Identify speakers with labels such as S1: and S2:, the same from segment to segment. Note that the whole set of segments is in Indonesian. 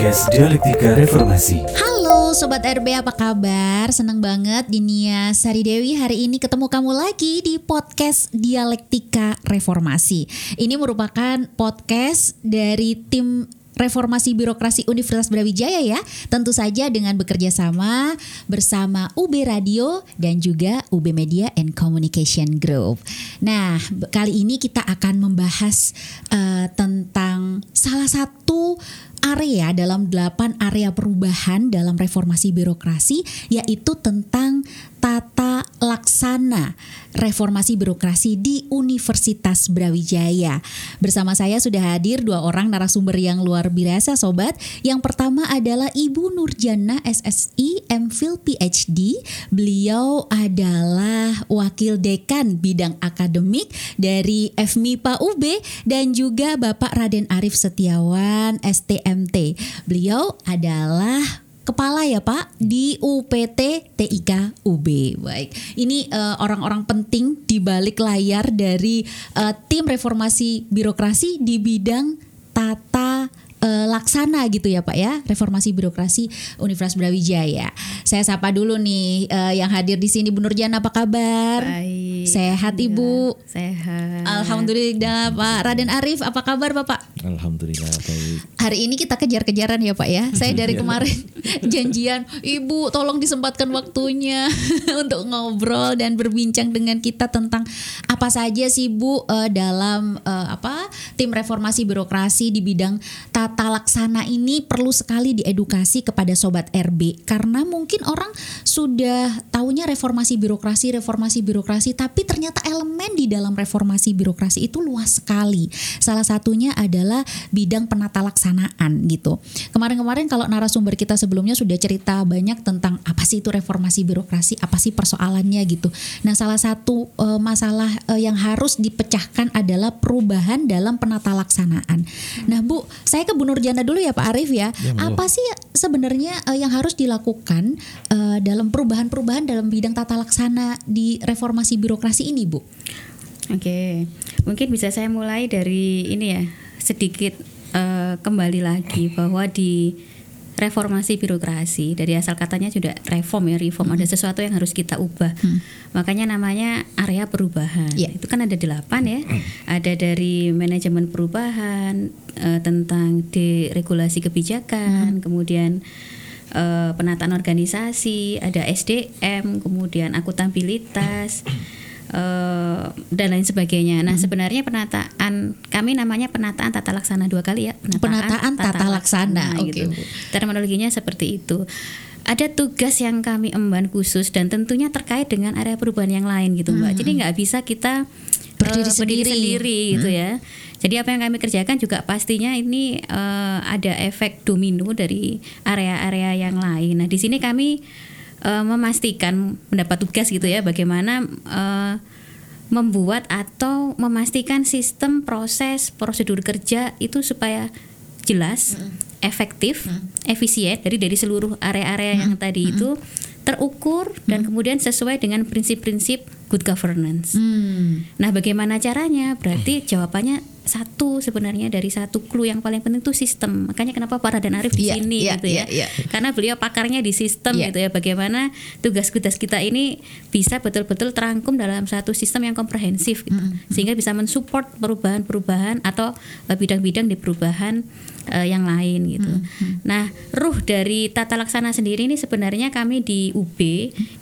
S1: Podcast Dialektika Reformasi.
S2: Halo Sobat RB apa kabar? Senang banget Dinia Sari Dewi hari ini ketemu kamu lagi di podcast Dialektika Reformasi. Ini merupakan podcast dari tim Reformasi Birokrasi Universitas Brawijaya ya. Tentu saja dengan bekerja sama bersama UB Radio dan juga UB Media and Communication Group. Nah, kali ini kita akan membahas uh, tentang salah satu area dalam delapan area perubahan dalam reformasi birokrasi yaitu tentang tata laksana reformasi birokrasi di Universitas Brawijaya. Bersama saya sudah hadir dua orang narasumber yang luar biasa sobat. Yang pertama adalah Ibu Nurjana SSI MPhil PhD. Beliau adalah wakil dekan bidang akademik dari FMIPA UB dan juga Bapak Raden Arif Setiawan STMT. Beliau adalah kepala ya Pak di UPT TIK UB. Baik, ini eh, orang-orang penting di balik layar dari uh, tim reformasi birokrasi di bidang tata uh, laksana gitu ya Pak ya reformasi birokrasi Universitas Brawijaya. Saya sapa dulu nih uh, yang hadir di sini Bu Nurjana apa kabar?
S3: Baik.
S2: Sehat
S3: ya,
S2: Ibu?
S3: Sehat.
S2: Alhamdulillah Pak Raden Arif apa kabar Bapak?
S4: Alhamdulillah baik.
S2: Hari ini kita kejar-kejaran ya Pak ya. Saya dari kemarin janjian, Ibu tolong disempatkan waktunya untuk ngobrol dan berbincang dengan kita tentang apa saja sih Bu uh, dalam uh, apa tim reformasi birokrasi di bidang tata laksana ini perlu sekali diedukasi kepada sobat RB karena mungkin orang sudah tahunya reformasi birokrasi, reformasi birokrasi tapi ternyata elemen di dalam reformasi birokrasi itu luas sekali. Salah satunya adalah bidang penata laksanaan gitu. Kemarin-kemarin kalau narasumber kita sebelumnya sudah cerita banyak tentang apa sih itu reformasi birokrasi, apa sih persoalannya gitu. Nah, salah satu uh, masalah uh, yang harus dipecahkan adalah perubahan dalam penata laksanaan. Nah, Bu, saya ke Bu Nurjana dulu ya Pak Arif ya. ya apa sih sebenarnya uh, yang harus dilakukan uh, dalam perubahan-perubahan dalam bidang tata laksana di reformasi birokrasi ini, Bu?
S3: Oke, mungkin bisa saya mulai dari ini ya sedikit uh, kembali lagi bahwa di reformasi birokrasi dari asal katanya sudah reform ya reform hmm. ada sesuatu yang harus kita ubah hmm. makanya namanya area perubahan yeah. itu kan ada delapan ya hmm. ada dari manajemen perubahan uh, tentang deregulasi kebijakan hmm. kemudian uh, penataan organisasi ada SDM kemudian akuntabilitas Uh, dan lain sebagainya. Nah, hmm. sebenarnya penataan kami namanya penataan tata laksana dua kali ya.
S2: Penataan, penataan tata, tata laksana, laksana gitu.
S3: Terminologinya seperti itu. Ada tugas yang kami emban khusus dan tentunya terkait dengan area perubahan yang lain gitu, Mbak. Hmm. Jadi nggak bisa kita
S2: berdiri uh, sendiri,
S3: sendiri gitu hmm. ya. Jadi apa yang kami kerjakan juga pastinya ini uh, ada efek domino dari area-area yang lain. Nah, di sini kami uh, memastikan mendapat tugas gitu ya bagaimana uh, membuat atau memastikan sistem proses prosedur kerja itu supaya jelas, mm. efektif, mm. efisien dari dari seluruh area-area mm. yang tadi mm. itu terukur dan kemudian sesuai dengan prinsip-prinsip good governance. Mm. Nah, bagaimana caranya? Berarti jawabannya satu sebenarnya dari satu clue yang paling penting itu sistem. Makanya kenapa para dan Arif di yeah, sini yeah, gitu ya. Yeah, yeah. Karena beliau pakarnya di sistem yeah. gitu ya. Bagaimana tugas-tugas kita ini bisa betul-betul terangkum dalam satu sistem yang komprehensif gitu. Mm -hmm. Sehingga bisa mensupport perubahan-perubahan atau eh, bidang-bidang di perubahan uh, yang lain gitu. Mm -hmm. Nah, ruh dari tata laksana sendiri ini sebenarnya kami di UB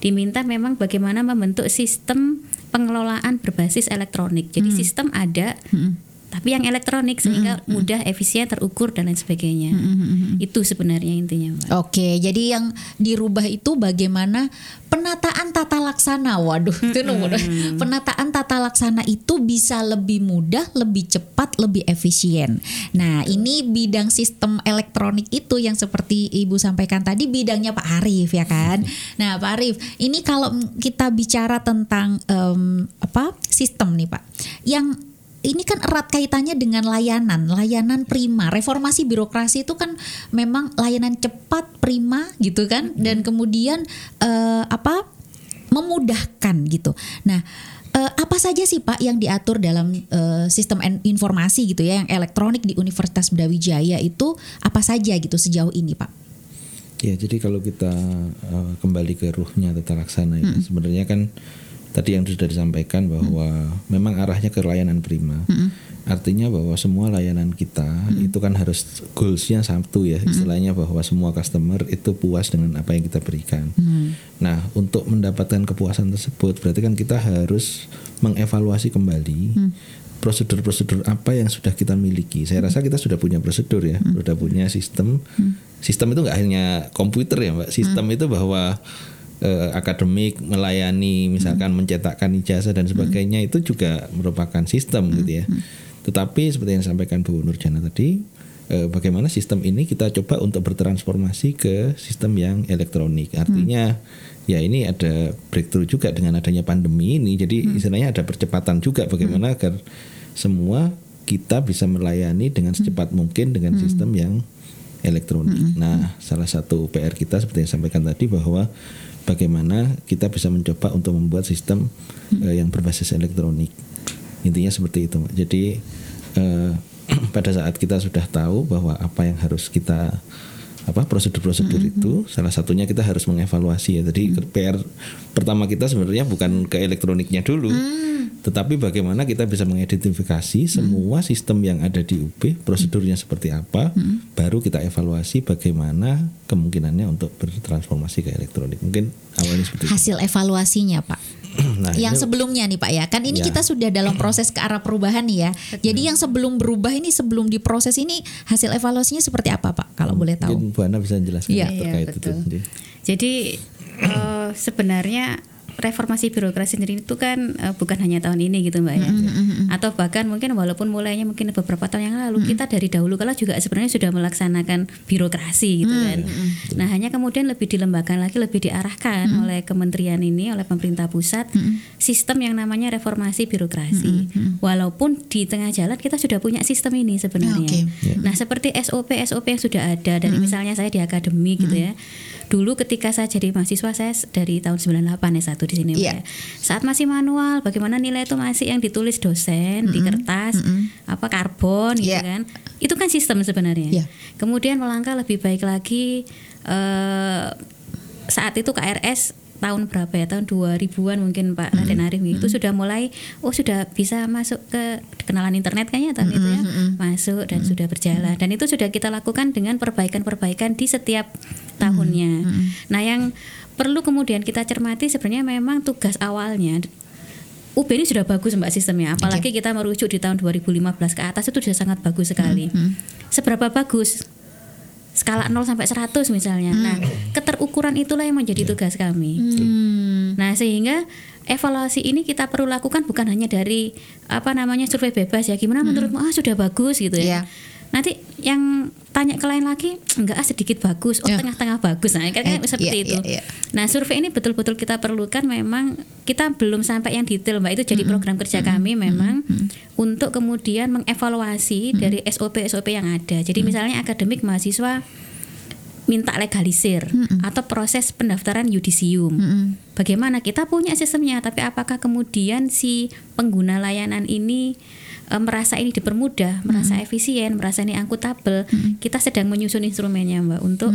S3: diminta memang bagaimana membentuk sistem pengelolaan berbasis elektronik. Jadi mm. sistem ada, mm tapi yang elektronik sehingga mm -hmm. mudah, efisien, terukur dan lain sebagainya. Mm -hmm. Itu sebenarnya intinya, Mbak.
S2: Oke, jadi yang dirubah itu bagaimana penataan tata laksana. Waduh, itu mm -hmm. penataan tata laksana itu bisa lebih mudah, lebih cepat, lebih efisien. Nah, ini bidang sistem elektronik itu yang seperti Ibu sampaikan tadi bidangnya Pak Arif ya kan. Nah, Pak Arif, ini kalau kita bicara tentang um, apa? sistem nih, Pak. Yang ini kan erat kaitannya dengan layanan, layanan prima. Reformasi birokrasi itu kan memang layanan cepat, prima gitu kan, dan kemudian uh, apa memudahkan gitu. Nah, Eh, apa saja sih Pak yang diatur dalam eh, sistem informasi gitu ya yang elektronik di Universitas Brawijaya itu apa saja gitu sejauh ini Pak?
S4: Ya, jadi kalau kita uh, kembali ke ruhnya tata laksana ini sebenarnya kan tadi yang sudah disampaikan bahwa memang arahnya ke layanan prima. Artinya bahwa semua layanan kita itu kan harus goalsnya satu ya, istilahnya bahwa semua customer itu puas dengan apa yang kita berikan. Nah, untuk mendapatkan kepuasan tersebut berarti kan kita harus mengevaluasi kembali prosedur-prosedur apa yang sudah kita miliki. Saya rasa kita sudah punya prosedur ya, sudah punya sistem. Sistem itu nggak hanya komputer ya, Mbak. Sistem itu bahwa eh, akademik melayani, misalkan mencetakkan ijazah dan sebagainya itu juga merupakan sistem gitu ya. Tetapi seperti yang disampaikan Bu Nurjana tadi, eh, bagaimana sistem ini kita coba untuk bertransformasi ke sistem yang elektronik. Artinya ya ini ada breakthrough juga dengan adanya pandemi ini. Jadi istilahnya ada percepatan juga bagaimana agar semua kita bisa melayani dengan secepat mungkin dengan sistem yang elektronik. Nah, salah satu PR kita seperti yang sampaikan tadi bahwa bagaimana kita bisa mencoba untuk membuat sistem eh, yang berbasis elektronik. Intinya seperti itu. Jadi eh, pada saat kita sudah tahu bahwa apa yang harus kita apa prosedur-prosedur itu salah satunya kita harus mengevaluasi ya. Jadi PR pertama kita sebenarnya bukan ke elektroniknya dulu, tetapi bagaimana kita bisa mengidentifikasi semua sistem yang ada di UB prosedurnya seperti apa, baru kita evaluasi bagaimana kemungkinannya untuk bertransformasi ke elektronik. Mungkin awalnya seperti itu.
S2: Hasil evaluasinya Pak.
S4: Nah,
S2: yang
S4: ini-
S2: sebelumnya nih Pak ya. Kan ini
S4: Ya.
S2: kita sudah dalam proses ke arah perubahan nih ya. Jadi yang sebelum berubah ini sebelum diproses ini hasil evaluasinya seperti apa Pak kalau boleh tahu?
S4: Mungkin Bu Ana bisa menjelaskan
S2: Iya.
S4: terkait
S3: Iya,
S4: itu.
S3: betul.
S4: Jadi,
S3: Jadi eh, sebenarnya reformasi birokrasi sendiri itu kan eh, bukan hanya tahun ini gitu mbak ya, atau bahkan mungkin walaupun mulainya mungkin beberapa tahun yang lalu kita dari dahulu kala juga sebenarnya sudah melaksanakan birokrasi gitu kan. Nah hanya kemudian lebih dilembagakan lagi, lebih diarahkan oleh kementerian ini, oleh pemerintah pusat sistem yang namanya reformasi birokrasi. Walaupun di tengah jalan kita sudah punya sistem ini sebenarnya.
S2: Oke.
S3: Nah, seperti SOP SOP yang sudah ada dari misalnya saya di akademi gitu ya. Dulu ketika saya jadi mahasiswa saya dari tahun 98 S1 di sini
S2: Iya.
S3: ya. Saat masih manual bagaimana nilai itu masih yang ditulis dosen di kertas apa karbon gitu
S2: Iya.
S3: kan. Itu kan sistem sebenarnya.
S2: Iya.
S3: Kemudian melangkah lebih baik lagi eh saat itu KRS tahun berapa ya? Tahun 2000-an mungkin Pak Raden Arif itu sudah mulai oh sudah bisa masuk ke kenalan internet kayaknya tahun itu ya? masuk dan sudah berjalan. Dan itu sudah kita lakukan dengan perbaikan-perbaikan di setiap tahunnya. Nah, yang perlu kemudian kita cermati sebenarnya memang tugas awalnya. UB ini sudah bagus Mbak sistemnya. Apalagi kita merujuk di tahun 2015 ke atas itu sudah sangat bagus sekali. Seberapa bagus? Skala 0 sampai 100 misalnya. Nah, keterukuran itulah yang menjadi tugas kami.
S2: Hmm.
S3: Nah, sehingga evaluasi ini kita perlu lakukan bukan hanya dari apa namanya survei bebas ya. Gimana menurutmu? Ah, sudah bagus gitu ya. Nanti yang tanya ke lain lagi, enggak ah sedikit bagus, oh
S2: Ya.
S3: tengah-tengah bagus. Nah, kan
S2: Eh,
S3: seperti
S2: iya,
S3: itu.
S2: iya, iya.
S3: Nah, survei ini betul-betul kita perlukan memang kita belum sampai yang detail, Mbak. Itu jadi program kerja kami memang untuk kemudian mengevaluasi dari SOP-SOP yang ada. Jadi misalnya akademik mahasiswa minta legalisir atau proses pendaftaran yudisium. Bagaimana kita punya sistemnya, tapi apakah kemudian si pengguna layanan ini e, merasa ini dipermudah, merasa efisien, merasa ini angkutabel? Kita sedang menyusun instrumennya, Mbak, untuk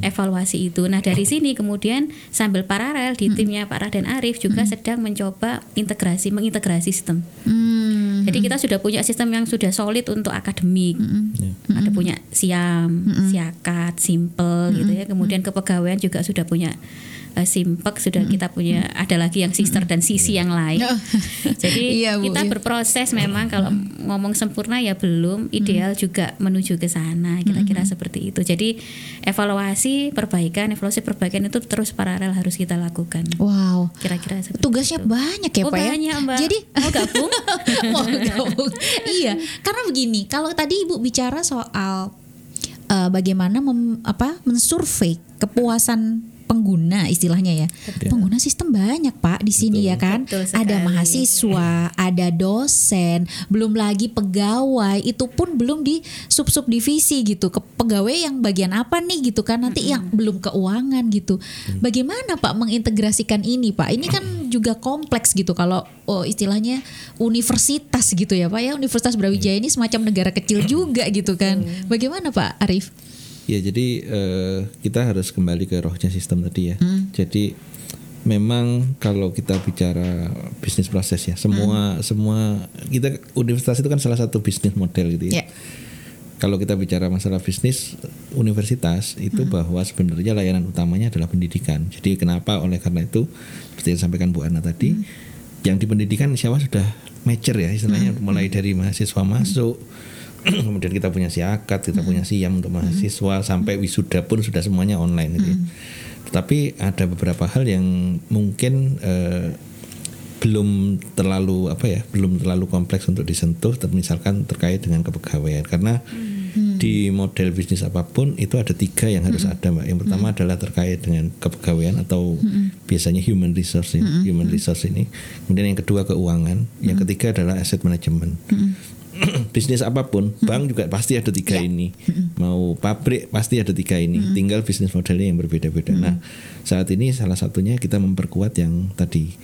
S3: evaluasi itu. Nah, dari sini kemudian sambil paralel di timnya Pak Raden Arif juga sedang mencoba integrasi, mengintegrasi sistem.
S2: Hmm.
S3: Jadi kita sudah punya sistem yang sudah solid untuk akademik.
S4: Ya.
S3: Ada punya siam, siakat, simple gitu ya. Kemudian kepegawaian juga sudah punya eh, simpek, sudah kita punya ada lagi yang sister dan sisi yang lain. Jadi
S2: Iya, Bu,
S3: kita
S2: iya.
S3: berproses memang kalau ngomong sempurna ya belum, ideal juga menuju ke sana. Kira-kira seperti itu. Jadi evaluasi, perbaikan, evaluasi perbaikan itu terus paralel harus kita lakukan.
S2: Wow.
S3: Kira-kira seperti
S2: Tugasnya
S3: itu.
S2: banyak ya
S3: Oh,
S2: Pak ya.
S3: banyak, Mbak.
S2: Jadi
S3: Mau gabung?
S2: Mau gabung. iya, karena begini, kalau tadi Ibu bicara soal eh, bagaimana mem- apa mensurvei kepuasan pengguna istilahnya ya. Pengguna sistem banyak Pak di sini ya kan.
S3: Betul
S2: Ada mahasiswa, ada dosen, belum lagi pegawai. Itu pun belum di sub sub divisi gitu. Ke pegawai yang bagian apa nih gitu kan? Nanti yang belum keuangan gitu. Bagaimana Pak mengintegrasikan ini Pak? Ini kan juga kompleks gitu kalau oh, istilahnya universitas gitu ya Pak ya. Universitas Brawijaya ini semacam negara kecil juga gitu kan. Bagaimana Pak Arif?
S4: Ya jadi eh, kita harus kembali ke rohnya sistem tadi ya.
S2: Hmm.
S4: Jadi memang kalau kita bicara bisnis proses ya, semua
S2: Hmm.
S4: semua kita universitas itu kan salah satu bisnis model gitu ya.
S2: Ya.
S4: Kalau kita bicara masalah bisnis universitas itu
S2: Hmm.
S4: bahwa sebenarnya layanan utamanya adalah pendidikan. Jadi kenapa oleh karena itu seperti yang disampaikan Bu Ana tadi,
S2: Hmm.
S4: yang di pendidikan Allah sudah mature ya istilahnya mulai dari mahasiswa masuk kemudian kita punya siakat kita punya siam untuk mahasiswa sampai wisuda pun sudah semuanya online gitu ya. tetapi ada beberapa hal yang mungkin eh, belum terlalu apa ya belum terlalu kompleks untuk disentuh misalkan terkait dengan kepegawaian. Karena di model bisnis apa pun itu ada tiga yang harus ada mbak. Yang pertama adalah terkait dengan kepegawaian atau biasanya human resource ya, human resource ini. Kemudian yang kedua keuangan. Yang ketiga adalah asset management bisnis apa pun bank juga pasti ada tiga ini. Mau pabrik pasti ada tiga ini. Tinggal bisnis modelnya yang berbeda-beda. Nah saat ini salah satunya kita memperkuat yang tadi.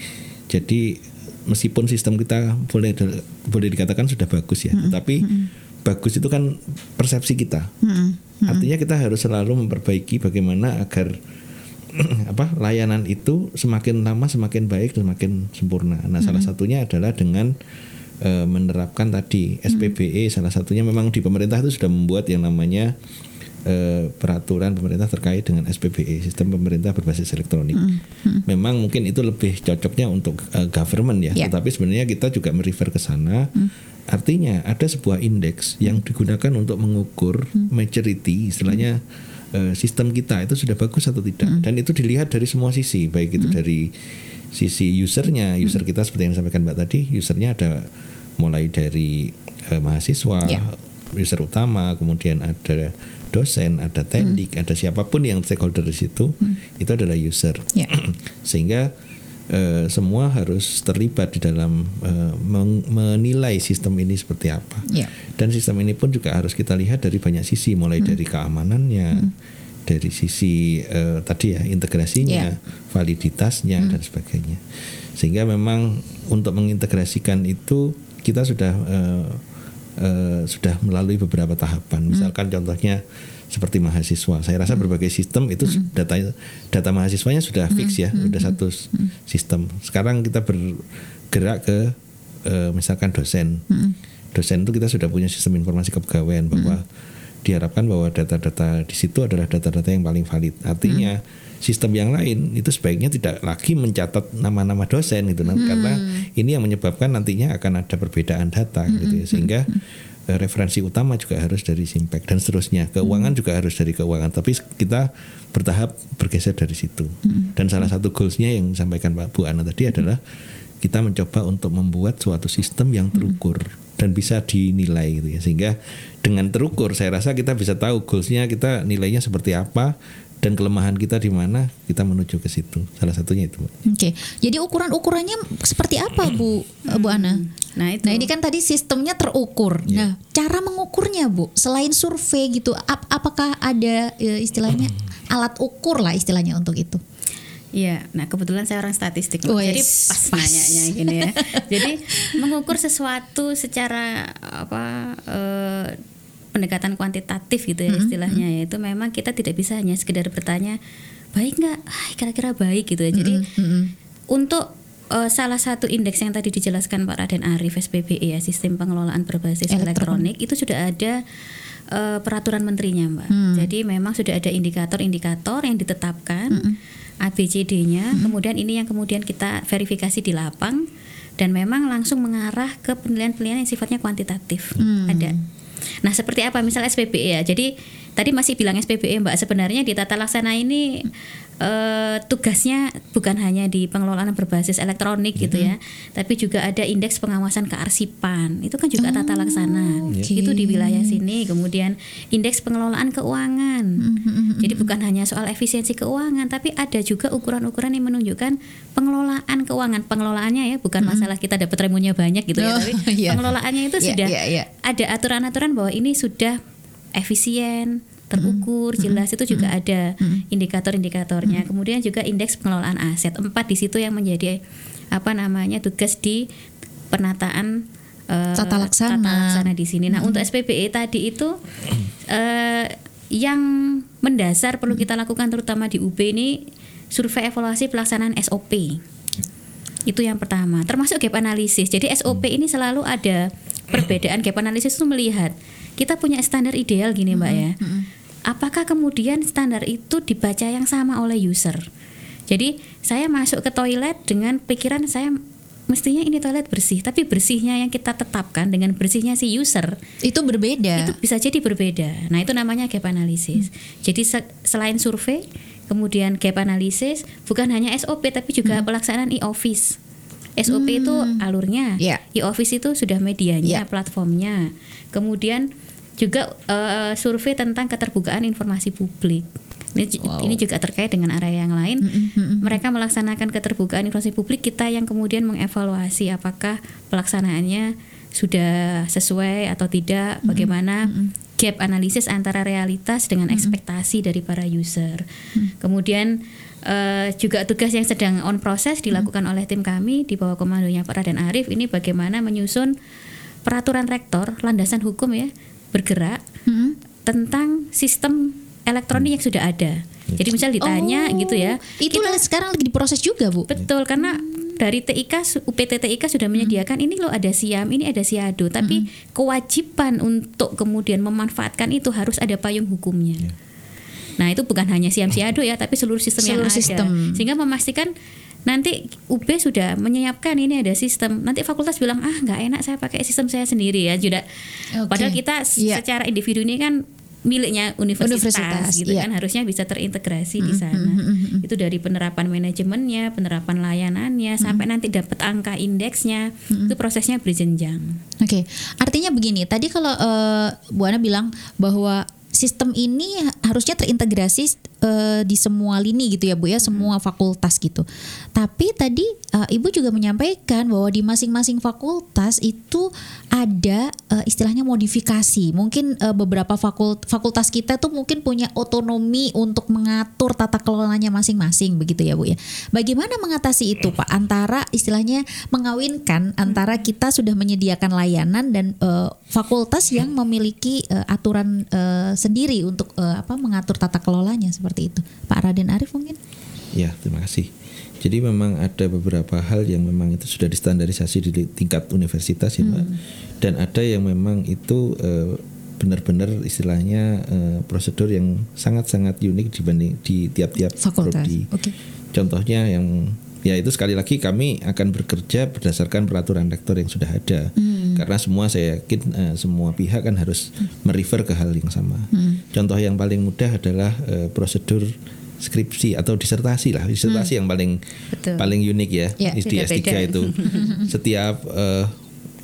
S4: Jadi meskipun sistem kita boleh boleh dikatakan sudah bagus ya tetapi bagus itu kan persepsi kita. Artinya kita harus selalu memperbaiki bagaimana agar apa layanan itu semakin lama semakin baik dan semakin sempurna. Nah salah satunya adalah dengan eh, menerapkan tadi SPBE salah satunya memang di pemerintah itu sudah membuat yang namanya eh, peraturan pemerintah terkait dengan SPBE sistem pemerintah berbasis elektronik. Memang mungkin itu lebih cocoknya untuk eh, government ya,
S2: Ya.
S4: tetapi sebenarnya kita juga merefer ke sana. Artinya ada sebuah indeks yang digunakan untuk mengukur maturity, istilahnya eh, sistem kita itu sudah bagus atau tidak, dan itu dilihat dari semua sisi, baik itu dari sisi usernya, user kita seperti yang disampaikan Mbak tadi, usernya ada mulai dari eh, mahasiswa,
S2: Ya.
S4: user utama, kemudian ada dosen, ada tendik, ada siapa pun yang stakeholder di situ, itu adalah user.
S2: Ya.
S4: Sehingga eh, semua harus terlibat di dalam eh, meng- menilai sistem ini seperti apa.
S2: Ya.
S4: Dan sistem ini pun juga harus kita lihat dari banyak sisi, mulai dari keamanannya, dari sisi eh, tadi ya integrasinya,
S2: Ya.
S4: validitasnya dan sebagainya. Sehingga memang untuk mengintegrasikan itu kita sudah eh, eh, sudah melalui beberapa tahapan. Misalkan contohnya seperti mahasiswa. Saya rasa berbagai sistem itu data data mahasiswanya sudah fix ya, sudah satu s- sistem. Sekarang kita bergerak ke eh, misalkan dosen. Dosen itu kita sudah punya sistem informasi kepegawaian bahwa diharapkan bahwa data-data di situ adalah data-data yang paling valid. Artinya sistem yang lain itu sebaiknya tidak lagi mencatat nama-nama dosen gitu nah, karena ini yang menyebabkan nantinya akan ada perbedaan data gitu ya. sehingga eh, referensi utama juga harus dari Simpek dan seterusnya. Keuangan juga harus dari keuangan, tapi kita bertahap bergeser dari situ. Dan salah satu goalsnya yang disampaikan Pak Bu Ana tadi adalah kita mencoba untuk membuat suatu sistem yang terukur dan bisa dinilai gitu ya. Sehingga dengan terukur saya rasa kita bisa tahu goalsnya kita nilainya seperti apa dan kelemahan kita di mana kita menuju ke situ. Salah satunya itu.
S2: Oke, jadi ukuran-ukurannya seperti apa Bu Bu Ana?
S3: Nah itu.
S2: Nah ini kan tadi sistemnya terukur. Nah cara mengukurnya Bu, selain survei gitu, ap- apakah ada e, istilahnya alat ukur lah istilahnya untuk itu?
S3: Iya, nah kebetulan saya orang statistik.
S2: Wes,
S3: jadi pas,
S2: pas.
S3: nanyanya gini ya. jadi mengukur sesuatu secara apa eh, pendekatan kuantitatif gitu ya istilahnya ya itu memang kita tidak bisa hanya sekedar bertanya baik nggak, ah, kira-kira baik gitu ya. Jadi untuk eh, salah satu indeks yang tadi dijelaskan Pak Raden Arif SPBE ya sistem pengelolaan berbasis
S2: Elektronik.
S3: elektronik itu sudah ada eh, peraturan menterinya Mbak. Jadi memang sudah ada indikator-indikator yang ditetapkan ABCD-nya, kemudian ini yang kemudian kita verifikasi di lapang dan memang langsung mengarah ke penilaian-penilaian yang sifatnya kuantitatif. Ada. Nah, seperti apa misal SPBE ya. Jadi tadi masih bilang SPBE Mbak, sebenarnya di tata laksana ini eh, tugasnya bukan hanya di pengelolaan berbasis elektronik gitu ya, tapi juga ada indeks pengawasan kearsipan. Itu kan juga tata laksana.
S2: oke.
S3: Itu di wilayah sini. Kemudian indeks pengelolaan keuangan. Jadi bukan hanya soal efisiensi keuangan, tapi ada juga ukuran-ukuran yang menunjukkan pengelolaan keuangan. Pengelolaannya ya, bukan masalah kita dapat remunya banyak gitu ya,
S2: Oh,
S3: tapi
S2: iya.
S3: pengelolaannya itu
S2: Iya,
S3: sudah
S2: iya, iya.
S3: ada aturan-aturan bahwa ini sudah efisien, terukur, jelas itu juga ada indikator-indikatornya. Kemudian juga indeks pengelolaan aset. Empat di situ yang menjadi apa namanya tugas di penataan eh,
S2: Tata laksana.
S3: laksana di sini. Nah, untuk SPBE tadi itu eh, yang mendasar perlu kita lakukan terutama di UB ini survei evaluasi pelaksanaan SOP. Itu yang pertama, termasuk gap analisis. Jadi SOP ini selalu ada perbedaan gap analisis itu melihat kita punya standar ideal gini Mbak ya. Apakah kemudian standar itu dibaca yang sama oleh user? Jadi saya masuk ke toilet dengan pikiran saya mestinya ini toilet bersih, tapi bersihnya yang kita tetapkan dengan bersihnya si user
S2: Itu berbeda.
S3: itu bisa jadi berbeda. Nah, itu namanya gap analisis. Jadi se- selain survei, kemudian gap analisis bukan hanya SOP tapi juga pelaksanaan e-office. SOP itu alurnya,
S2: Ya.
S3: e-office itu sudah medianya,
S2: Ya.
S3: platformnya. Kemudian juga eh, survei tentang keterbukaan informasi publik. Ini, ju- ini juga terkait dengan area yang lain. Mereka melaksanakan keterbukaan informasi publik, kita yang kemudian mengevaluasi apakah pelaksanaannya sudah sesuai atau tidak, bagaimana gap analisis antara realitas dengan ekspektasi dari para user. Kemudian eh, juga tugas yang sedang on proses dilakukan oleh tim kami di bawah komandonya Pak Raden Arif ini bagaimana menyusun peraturan rektor landasan hukum ya bergerak
S2: Hmm.
S3: tentang sistem elektronik yang sudah ada. Jadi misal ditanya
S2: Oh,
S3: gitu ya.
S2: Itu
S3: kita-
S2: sekarang lagi diproses juga, Bu.
S3: Betul karena dari TIK UPT TIK sudah menyediakan ini loh ada SIAM, ini ada SIADO, tapi kewajiban untuk kemudian memanfaatkan itu harus ada payung hukumnya. Nah, itu bukan hanya SIAM SIADO ya, tapi seluruh sistem yang
S2: Seluruh
S3: ada.
S2: sistem.
S3: Sehingga memastikan nanti UB sudah menyiapkan ini ada sistem. Nanti fakultas bilang, "Ah, nggak enak saya pakai sistem saya sendiri ya." Juga
S2: Oke.
S3: padahal kita
S2: Iya.
S3: secara individu ini kan miliknya universitas,
S2: Universitas,
S3: gitu
S2: iya.
S3: kan harusnya bisa terintegrasi di sana. Itu dari penerapan manajemennya, penerapan layanannya sampai nanti dapat angka indeksnya. Itu prosesnya berjenjang.
S2: Oke, artinya begini. Tadi kalau eh, Bu Ana bilang bahwa sistem ini harusnya terintegrasi eh, di semua lini gitu ya Bu ya, semua fakultas gitu. Tapi tadi eh, Ibu juga menyampaikan bahwa di masing-masing fakultas itu ada eh, istilahnya modifikasi. Mungkin eh, beberapa fakult fakultas kita tuh mungkin punya otonomi untuk mengatur tata kelolanya masing-masing begitu ya Bu ya. Bagaimana mengatasi itu Pak antara istilahnya mengawinkan antara kita sudah menyediakan layanan dan eh, fakultas yang memiliki eh, aturan eh, sendiri untuk eh, apa mengatur tata kelolanya seperti itu. Pak Raden Arif mungkin?
S4: Ya, terima kasih. Jadi memang ada beberapa hal yang memang itu sudah distandarisasi di tingkat universitas ya, Mbak. Dan ada yang memang itu eh, benar-benar istilahnya eh, prosedur yang sangat-sangat unik dibanding di tiap-tiap prodi.
S2: Oke.
S4: Contohnya yang ya itu sekali lagi kami akan bekerja berdasarkan peraturan rektor yang sudah ada. Karena semua saya yakin eh, semua pihak kan harus merefer ke hal yang sama. Contoh yang paling mudah adalah eh, prosedur skripsi atau disertasi lah. Disertasi yang paling
S3: Betul.
S4: paling unik ya,
S2: Ya,
S4: di S3
S3: beda-beda.
S4: itu. Setiap eh,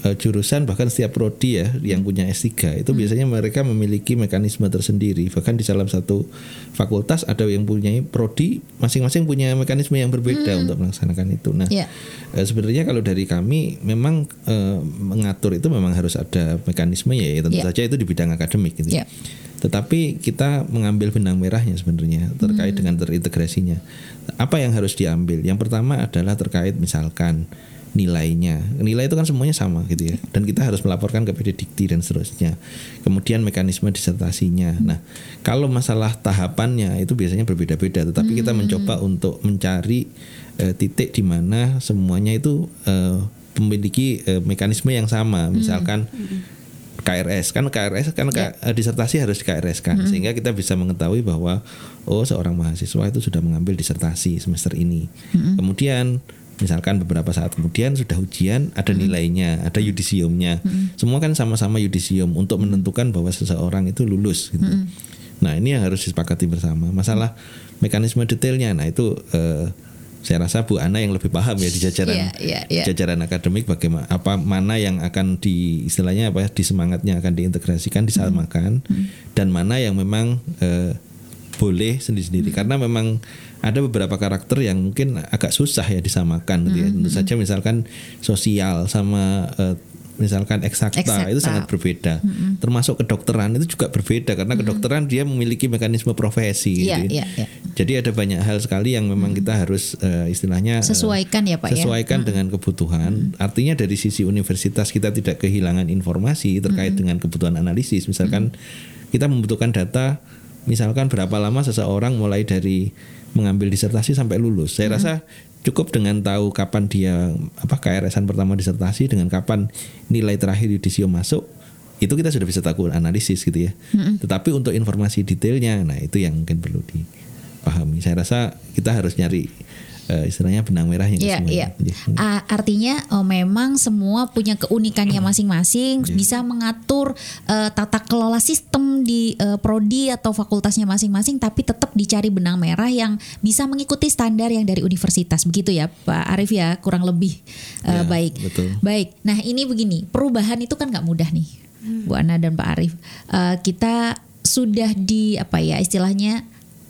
S4: eh, jurusan bahkan setiap prodi ya yang punya S3 itu biasanya mereka memiliki mekanisme tersendiri bahkan di salah satu fakultas ada yang punya prodi masing-masing punya mekanisme yang berbeda untuk melaksanakan itu nah
S2: Ya.
S4: eh, sebenarnya kalau dari kami memang eh, mengatur itu memang harus ada mekanisme ya tentu
S2: Ya.
S4: saja itu di bidang akademik gitu
S2: Ya.
S4: tetapi kita mengambil benang merahnya sebenarnya terkait dengan terintegrasinya. Apa yang harus diambil? Yang pertama adalah terkait misalkan nilainya. Nilai itu kan semuanya sama gitu ya. Dan kita harus melaporkan ke PD Dikti dan seterusnya. Kemudian mekanisme disertasinya. Nah, kalau masalah tahapannya itu biasanya berbeda-beda, tetapi kita mencoba untuk mencari eh, titik di mana semuanya itu eh, memiliki eh, mekanisme yang sama. Misalkan KRS kan KRS kan K- eh, disertasi harus di KRS kan sehingga kita bisa mengetahui bahwa oh seorang mahasiswa itu sudah mengambil disertasi semester ini kemudian misalkan beberapa saat kemudian sudah ujian ada nilainya ada yudisiumnya. Semua kan sama-sama yudisium untuk menentukan bahwa seseorang itu lulus gitu. Nah ini yang harus disepakati bersama. Masalah mekanisme detailnya, nah itu eh, saya rasa Bu Ana yang lebih paham ya di jajaran
S2: Iya, iya, iya.
S4: jajaran akademik bagaimana apa mana yang akan di istilahnya apa ya, di semangatnya akan diintegrasikan disamakan dan mana yang memang eh, boleh sendiri-sendiri karena memang ada beberapa karakter yang mungkin agak susah ya disamakan gitu ya. Tentu saja misalkan sosial sama eh, misalkan eksakta,
S2: Eksakta.
S4: itu sangat berbeda. Termasuk kedokteran itu juga berbeda karena kedokteran dia memiliki mekanisme profesi gitu.
S2: iya, iya.
S4: Jadi ada banyak hal sekali yang memang kita harus eh, istilahnya eh,
S2: Sesuaikan ya, Pak, ya?
S4: Sesuaikan dengan kebutuhan. Artinya dari sisi universitas kita tidak kehilangan informasi terkait dengan kebutuhan analisis. Misalkan kita membutuhkan data misalkan berapa lama seseorang mulai dari mengambil disertasi sampai lulus. Saya rasa cukup dengan tahu kapan dia apa KRS-an pertama disertasi dengan kapan nilai terakhir yudisio masuk itu kita sudah bisa tahu analisis gitu ya. Tetapi untuk informasi detailnya, nah itu yang mungkin perlu dipahami. Saya rasa kita harus nyari eh, istilahnya benang merahnya ke
S2: Iya,
S4: semuanya.
S2: iya.
S4: Iya.
S2: A- artinya oh, memang semua punya keunikannya masing-masing, bisa mengatur eh, tata kelola sistem di eh, prodi atau fakultasnya masing-masing, tapi tetap dicari benang merah yang bisa mengikuti standar yang dari universitas, begitu ya, Pak Arif ya, kurang lebih eh,
S4: Ya,
S2: baik.
S4: betul.
S2: Baik. Nah ini begini, perubahan itu kan nggak mudah nih, Bu Ana dan Pak Arif. Eh, kita sudah di apa ya istilahnya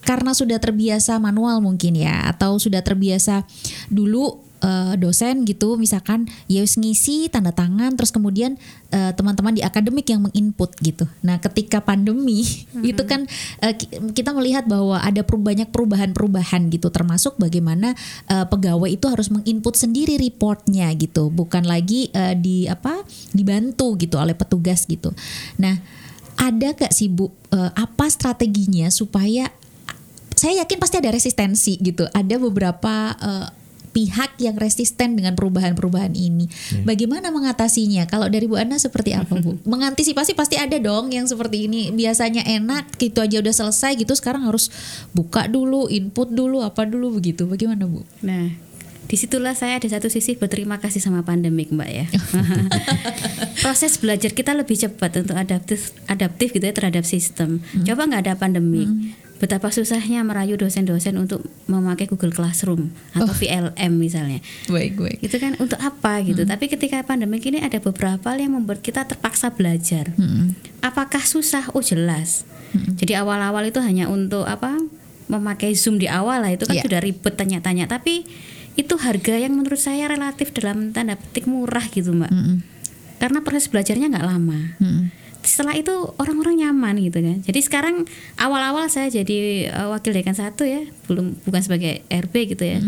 S2: karena sudah terbiasa manual mungkin ya atau sudah terbiasa dulu eh, dosen gitu misalkan ya ngisi tanda tangan terus kemudian eh, teman-teman di akademik yang menginput gitu. Nah, ketika pandemi itu kan ki- kita melihat bahwa ada banyak perubahan-perubahan gitu termasuk bagaimana eh, pegawai itu harus menginput sendiri reportnya gitu, bukan lagi eh, di apa dibantu gitu oleh petugas gitu. Nah, ada gak sih Bu eh, apa strateginya supaya saya yakin pasti ada resistensi gitu. Ada beberapa eh, pihak yang resisten dengan perubahan-perubahan ini. Bagaimana mengatasinya? Kalau dari Bu Ana seperti apa, Bu? Mengantisipasi pasti ada dong yang seperti ini. Biasanya enak gitu aja udah selesai gitu, sekarang harus buka dulu, input dulu, apa dulu begitu. Bagaimana, Bu?
S3: Nah, di situlah saya ada satu sisi berterima kasih sama pandemik mbak ya. Proses belajar kita lebih cepat untuk adaptif adaptif gitu ya terhadap sistem. Coba nggak ada pandemik, betapa susahnya merayu dosen-dosen untuk memakai Google Classroom atau VLM misalnya.
S2: Baik, baik.
S3: Itu kan untuk apa gitu. Tapi ketika pandemik ini ada beberapa hal yang membuat kita terpaksa belajar. Apakah susah? Oh jelas. Jadi awal-awal itu hanya untuk apa? Memakai Zoom di awal lah itu kan
S2: Iya.
S3: sudah ribet tanya-tanya. Tapi itu harga yang menurut saya relatif dalam tanda petik murah gitu mbak. Karena proses belajarnya nggak lama. Setelah itu orang-orang nyaman gitu kan. Jadi sekarang awal-awal saya jadi eh, wakil dekan satu ya, belum bukan sebagai RB gitu ya,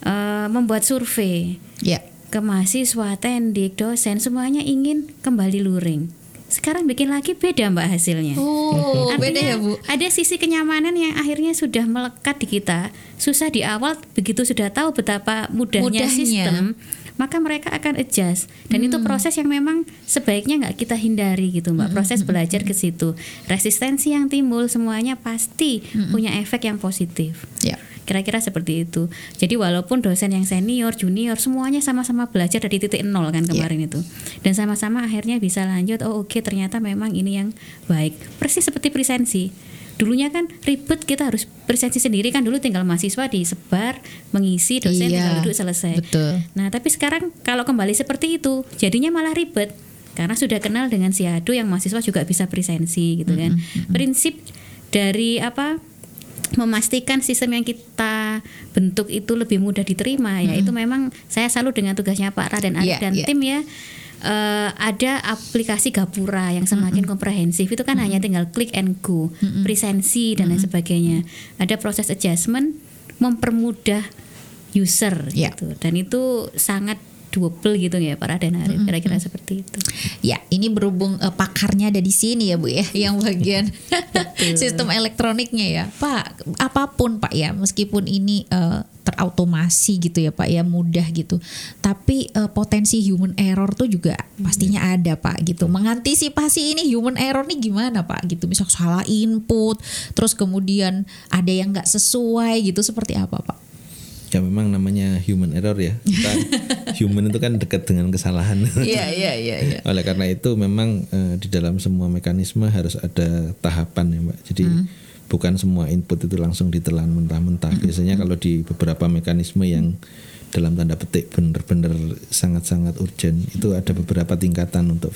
S3: Eh, membuat survei
S2: Ya.
S3: ke mahasiswa, tendik, dosen semuanya ingin kembali luring. Sekarang bikin lagi beda mbak hasilnya.
S2: Oh, beda
S3: Artinya
S2: ya, Bu.
S3: Ada sisi kenyamanan yang akhirnya sudah melekat di kita. Susah di awal, begitu sudah tahu betapa mudahnya,
S2: Mudahnya.
S3: sistem, maka mereka akan adjust. Dan itu proses yang memang sebaiknya nggak kita hindari gitu mbak. Proses belajar ke situ. Resistensi yang timbul semuanya pasti punya efek yang positif.
S2: Ya.
S3: Kira-kira seperti itu. Jadi walaupun dosen yang senior, junior, semuanya sama-sama belajar dari titik nol kan kemarin itu. Dan sama-sama akhirnya bisa lanjut. Oh oke ternyata memang ini yang baik. Persis seperti presensi. Dulunya kan ribet kita harus presensi sendiri kan dulu tinggal mahasiswa disebar, mengisi, dosen
S2: Iya,
S3: tinggal duduk selesai.
S2: betul.
S3: Nah tapi sekarang kalau kembali seperti itu jadinya malah ribet karena sudah kenal dengan si Ado yang mahasiswa juga bisa presensi gitu kan. Prinsip dari apa memastikan sistem yang kita bentuk itu lebih mudah diterima ya itu memang saya selalu dengan tugasnya Pak Raden Arif
S2: Iya,
S3: dan
S2: iya.
S3: tim ya eh, ada aplikasi Gapura yang semakin komprehensif. Itu kan hanya tinggal klik and go presensi dan lain sebagainya. Ada proses adjustment mempermudah user
S2: Iya.
S3: gitu. Dan itu sangat double gitu ya Pak Raden. Arif kira-kira seperti itu.
S2: Ya, ini berhubung eh, pakarnya ada di sini ya Bu ya, yang bagian sistem elektroniknya ya. Pak, apa pun Pak ya, meskipun ini eh, terautomasi gitu ya Pak ya, mudah gitu. Tapi eh, potensi human error tuh juga pastinya ada Pak gitu. Mengantisipasi ini human error nih gimana Pak gitu. Misal salah input, terus kemudian ada yang nggak sesuai gitu seperti apa Pak?
S4: ya memang namanya human error ya. Kita human itu kan dekat dengan kesalahan.
S2: Iya iya iya. iya.
S4: Oleh karena itu memang eh, di dalam semua mekanisme harus ada tahapan ya mbak. Jadi bukan semua input itu langsung ditelan mentah-mentah. Biasanya kalau di beberapa mekanisme yang dalam tanda petik benar-benar sangat-sangat urgent itu ada beberapa tingkatan untuk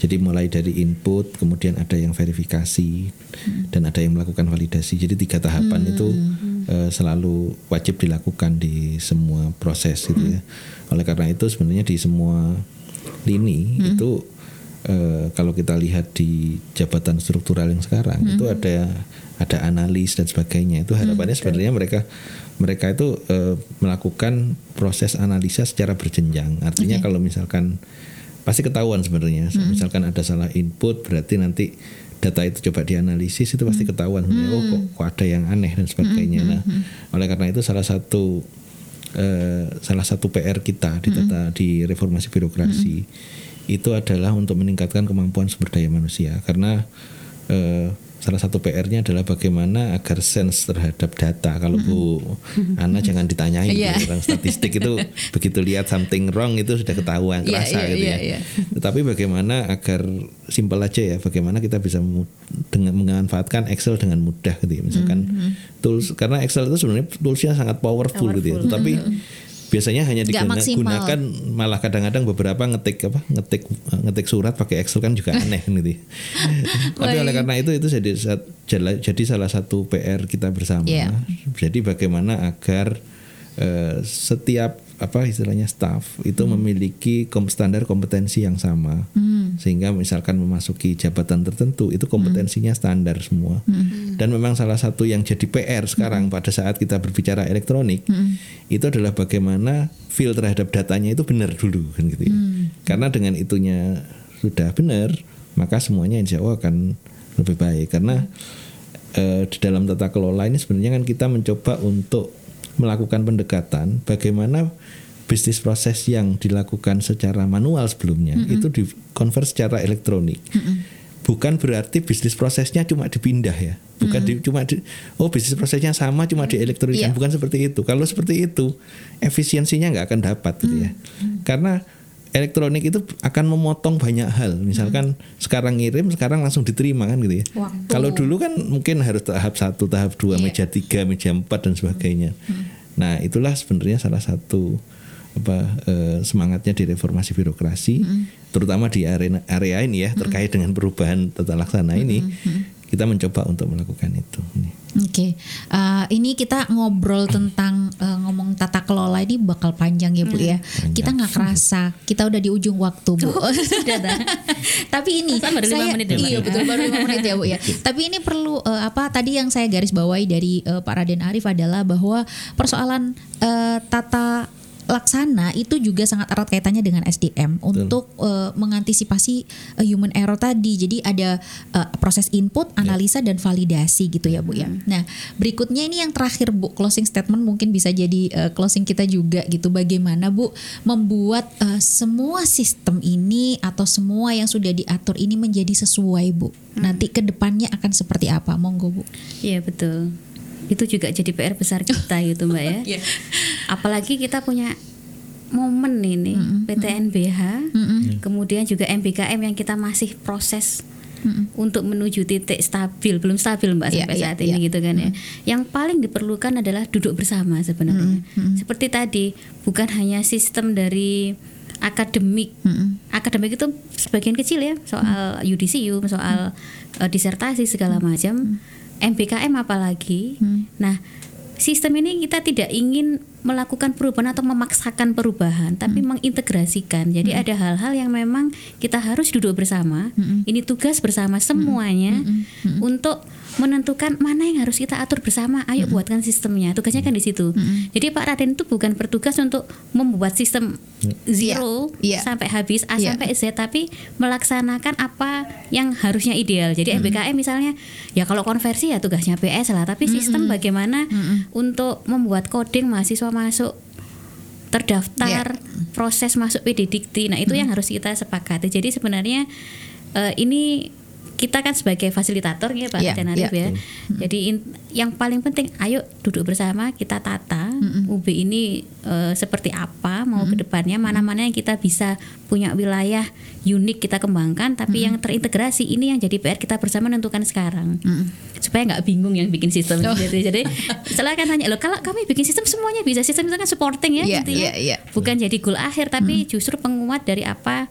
S4: jadi mulai dari input kemudian ada yang verifikasi dan ada yang melakukan validasi. Jadi tiga tahapan itu eh, selalu wajib dilakukan di semua proses gitu ya. Oleh karena itu sebenarnya di semua lini itu eh, kalau kita lihat di jabatan struktural yang sekarang itu ada ada analis dan sebagainya. Itu harapannya sebenarnya mereka mereka itu eh, melakukan proses analisa secara berjenjang. Artinya kalau misalkan pasti ketahuan sebenarnya. Misalkan ada salah input berarti nanti data itu coba dianalisis itu pasti ketahuan. Sebenarnya oh kok, kok ada yang aneh dan sebagainya. Nah oleh karena itu salah satu eh, salah satu PR kita di tata di reformasi birokrasi itu adalah untuk meningkatkan kemampuan sumber daya manusia. Karena eh, salah satu PR-nya adalah bagaimana agar sense terhadap data. Kalau Bu Ana jangan ditanyain
S2: Iya.
S4: gitu, tentang statistik itu begitu lihat something wrong itu sudah ketahuan
S2: Iya,
S4: kerasa
S2: iya,
S4: gitu
S2: iya,
S4: ya.
S2: iya.
S4: tetapi bagaimana agar simpel aja ya bagaimana kita bisa dengan memanfaatkan Excel dengan mudah gitu ya. Misalkan
S2: Mm-hmm.
S4: tools karena Excel itu sebenarnya toolsnya sangat powerful, gitu ya. Tetapi biasanya hanya digunakan malah kadang-kadang beberapa ngetik apa ngetik ngetik surat pakai Excel kan juga aneh gitu ya. tapi oleh karena itu itu jadi jadi salah satu PR kita bersama
S2: Iya.
S4: jadi bagaimana agar eh, setiap apa istilahnya staff itu
S2: Hmm.
S4: memiliki kom- standar kompetensi yang sama sehingga misalkan memasuki jabatan tertentu itu kompetensinya standar semua
S2: Hmm.
S4: dan memang salah satu yang jadi PR sekarang pada saat kita berbicara elektronik
S2: Hmm.
S4: itu adalah bagaimana feel terhadap datanya itu benar dulu kan gitu ya
S2: Hmm.
S4: karena dengan itunya sudah benar maka semuanya insya Allah akan lebih baik karena eh, di dalam tata kelola ini sebenarnya kan kita mencoba untuk melakukan pendekatan bagaimana bisnis proses yang dilakukan secara manual sebelumnya itu dikonvert secara elektronik. Bukan berarti bisnis prosesnya cuma dipindah ya. Bukan di- cuma di, oh bisnis prosesnya sama cuma di elektronik
S2: Iya.
S4: bukan seperti itu. Kalau seperti itu efisiensinya nggak akan dapat gitu ya. Karena elektronik itu akan memotong banyak hal. Misalkan sekarang ngirim, sekarang langsung diterima kan gitu ya.
S2: Waktu.
S4: Kalau dulu kan mungkin harus tahap satu, tahap dua,
S2: Iya.
S4: meja tiga, meja empat dan sebagainya. Nah itulah sebenarnya salah satu apa eh, semangatnya di reformasi birokrasi, terutama di area area ini ya terkait dengan perubahan tata laksana ini, kita mencoba untuk melakukan itu.
S2: Oke, Eh, ini kita ngobrol tentang tata kelola ini bakal panjang ya bu ya. Kita nggak kerasa, kita udah di ujung waktu bu. Tapi ini
S3: Masa baru lima
S2: saya
S3: menit ya,
S2: iya betul baru lima menit ya bu ya. Tapi ini perlu eh, apa tadi yang saya garis bawahi dari eh, Pak Raden Arif adalah bahwa persoalan eh, tata laksana itu juga sangat erat kaitannya dengan SDM untuk eh, mengantisipasi eh, human error tadi. Jadi ada eh, proses input, analisa dan validasi gitu ya Bu ya. Nah, berikutnya ini yang terakhir Bu, closing statement mungkin bisa jadi eh, closing kita juga gitu. Bagaimana Bu membuat eh, semua sistem ini atau semua yang sudah diatur ini menjadi sesuai Bu. Nanti ke depannya akan seperti apa? Monggo Bu.
S3: Iya betul. Itu juga jadi PR besar kita gitu mbak ya. Apalagi kita punya momen ini PTNBH, kemudian juga MBKM yang kita masih proses untuk menuju titik stabil, belum stabil mbak
S2: Iya,
S3: sampai
S2: iya,
S3: saat ini
S2: iya.
S3: gitu kan ya. Yang paling diperlukan adalah duduk bersama sebenarnya. Seperti tadi, bukan hanya sistem dari akademik. Akademik itu sebagian kecil ya, soal yudisium, soal eh, disertasi segala macam. MBKM apalagi. Nah, sistem ini kita tidak ingin melakukan perubahan atau memaksakan perubahan, tapi mengintegrasikan. Jadi ada hal-hal yang memang kita harus duduk bersama. Ini tugas bersama semuanya untuk menentukan mana yang harus kita atur bersama. Ayo buatkan sistemnya. Tugasnya kan di situ. Jadi Pak Raden itu bukan bertugas untuk membuat sistem zero
S2: Iya.
S3: sampai habis A
S2: Iya.
S3: sampai Z, tapi melaksanakan apa yang harusnya ideal. Jadi MBKM misalnya, ya kalau konversi ya tugasnya PS lah. Tapi sistem bagaimana untuk membuat coding mahasiswa masuk terdaftar proses masuk PD Dikti. Nah, itu yang harus kita sepakati. Jadi sebenarnya eh, ini kita kan sebagai fasilitator ya Pak dan Arif
S2: iya.
S3: ya. Jadi in- yang paling penting ayo duduk bersama kita tata UB ini eh, seperti apa mau ke depannya mana-mana yang kita bisa punya wilayah unik kita kembangkan tapi yang terintegrasi ini yang jadi PR kita bersama menentukan sekarang. Supaya nggak bingung yang bikin sistem
S2: Oh.
S3: jadi, jadi setelah kan tanya loh kalau kami bikin sistem semuanya bisa sistem itu kan supporting ya
S2: Iya,
S3: intinya.
S2: iya, iya.
S3: Bukan jadi goal akhir tapi justru penguat dari apa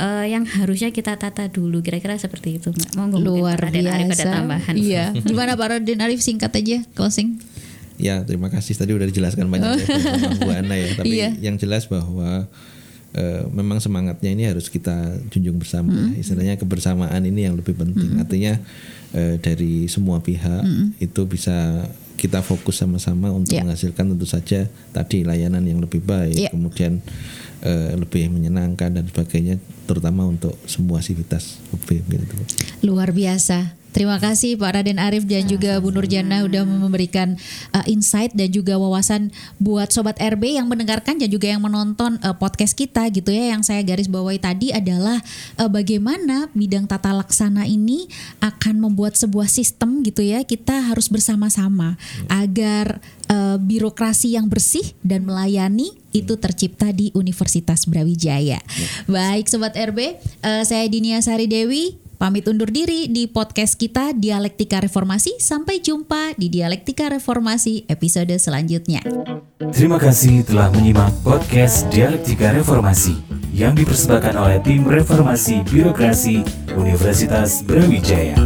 S3: eh, yang harusnya kita tata dulu kira-kira seperti itu Mbak. Monggo mungkin
S2: Luar
S3: Pak Raden Arif ada
S2: biasa.
S3: tambahan.
S2: Iya. Gimana Pak Raden Arif singkat aja closing.
S4: Ya terima kasih tadi udah dijelaskan banyak ya sama Bu Ana ya. Tapi
S2: Iya.
S4: yang jelas bahwa eh, memang semangatnya ini harus kita junjung bersama. ya. Istilahnya kebersamaan ini yang lebih penting. Artinya eh, dari semua pihak itu bisa kita fokus sama-sama untuk
S2: Iya.
S4: menghasilkan tentu saja tadi layanan yang lebih baik,
S2: Iya.
S4: kemudian eh, lebih menyenangkan dan sebagainya, terutama untuk semua sivitas UB gitu.
S2: Luar biasa. Terima kasih Pak Raden Arif dan juga Bu Nurjana udah memberikan uh, insight dan juga wawasan buat sobat RB yang mendengarkan dan juga yang menonton uh, podcast kita gitu ya. Yang saya garis bawahi tadi adalah uh, bagaimana bidang tata laksana ini akan membuat sebuah sistem gitu ya. Kita harus bersama-sama agar uh, birokrasi yang bersih dan melayani itu tercipta di Universitas Brawijaya. Baik sobat RB, uh, saya Dinia Sari Dewi Pamit undur diri di podcast kita Dialektika Reformasi. Sampai jumpa di Dialektika Reformasi episode selanjutnya.
S1: Terima kasih telah menyimak podcast Dialektika Reformasi yang dipersembahkan oleh tim Reformasi Birokrasi Universitas Brawijaya.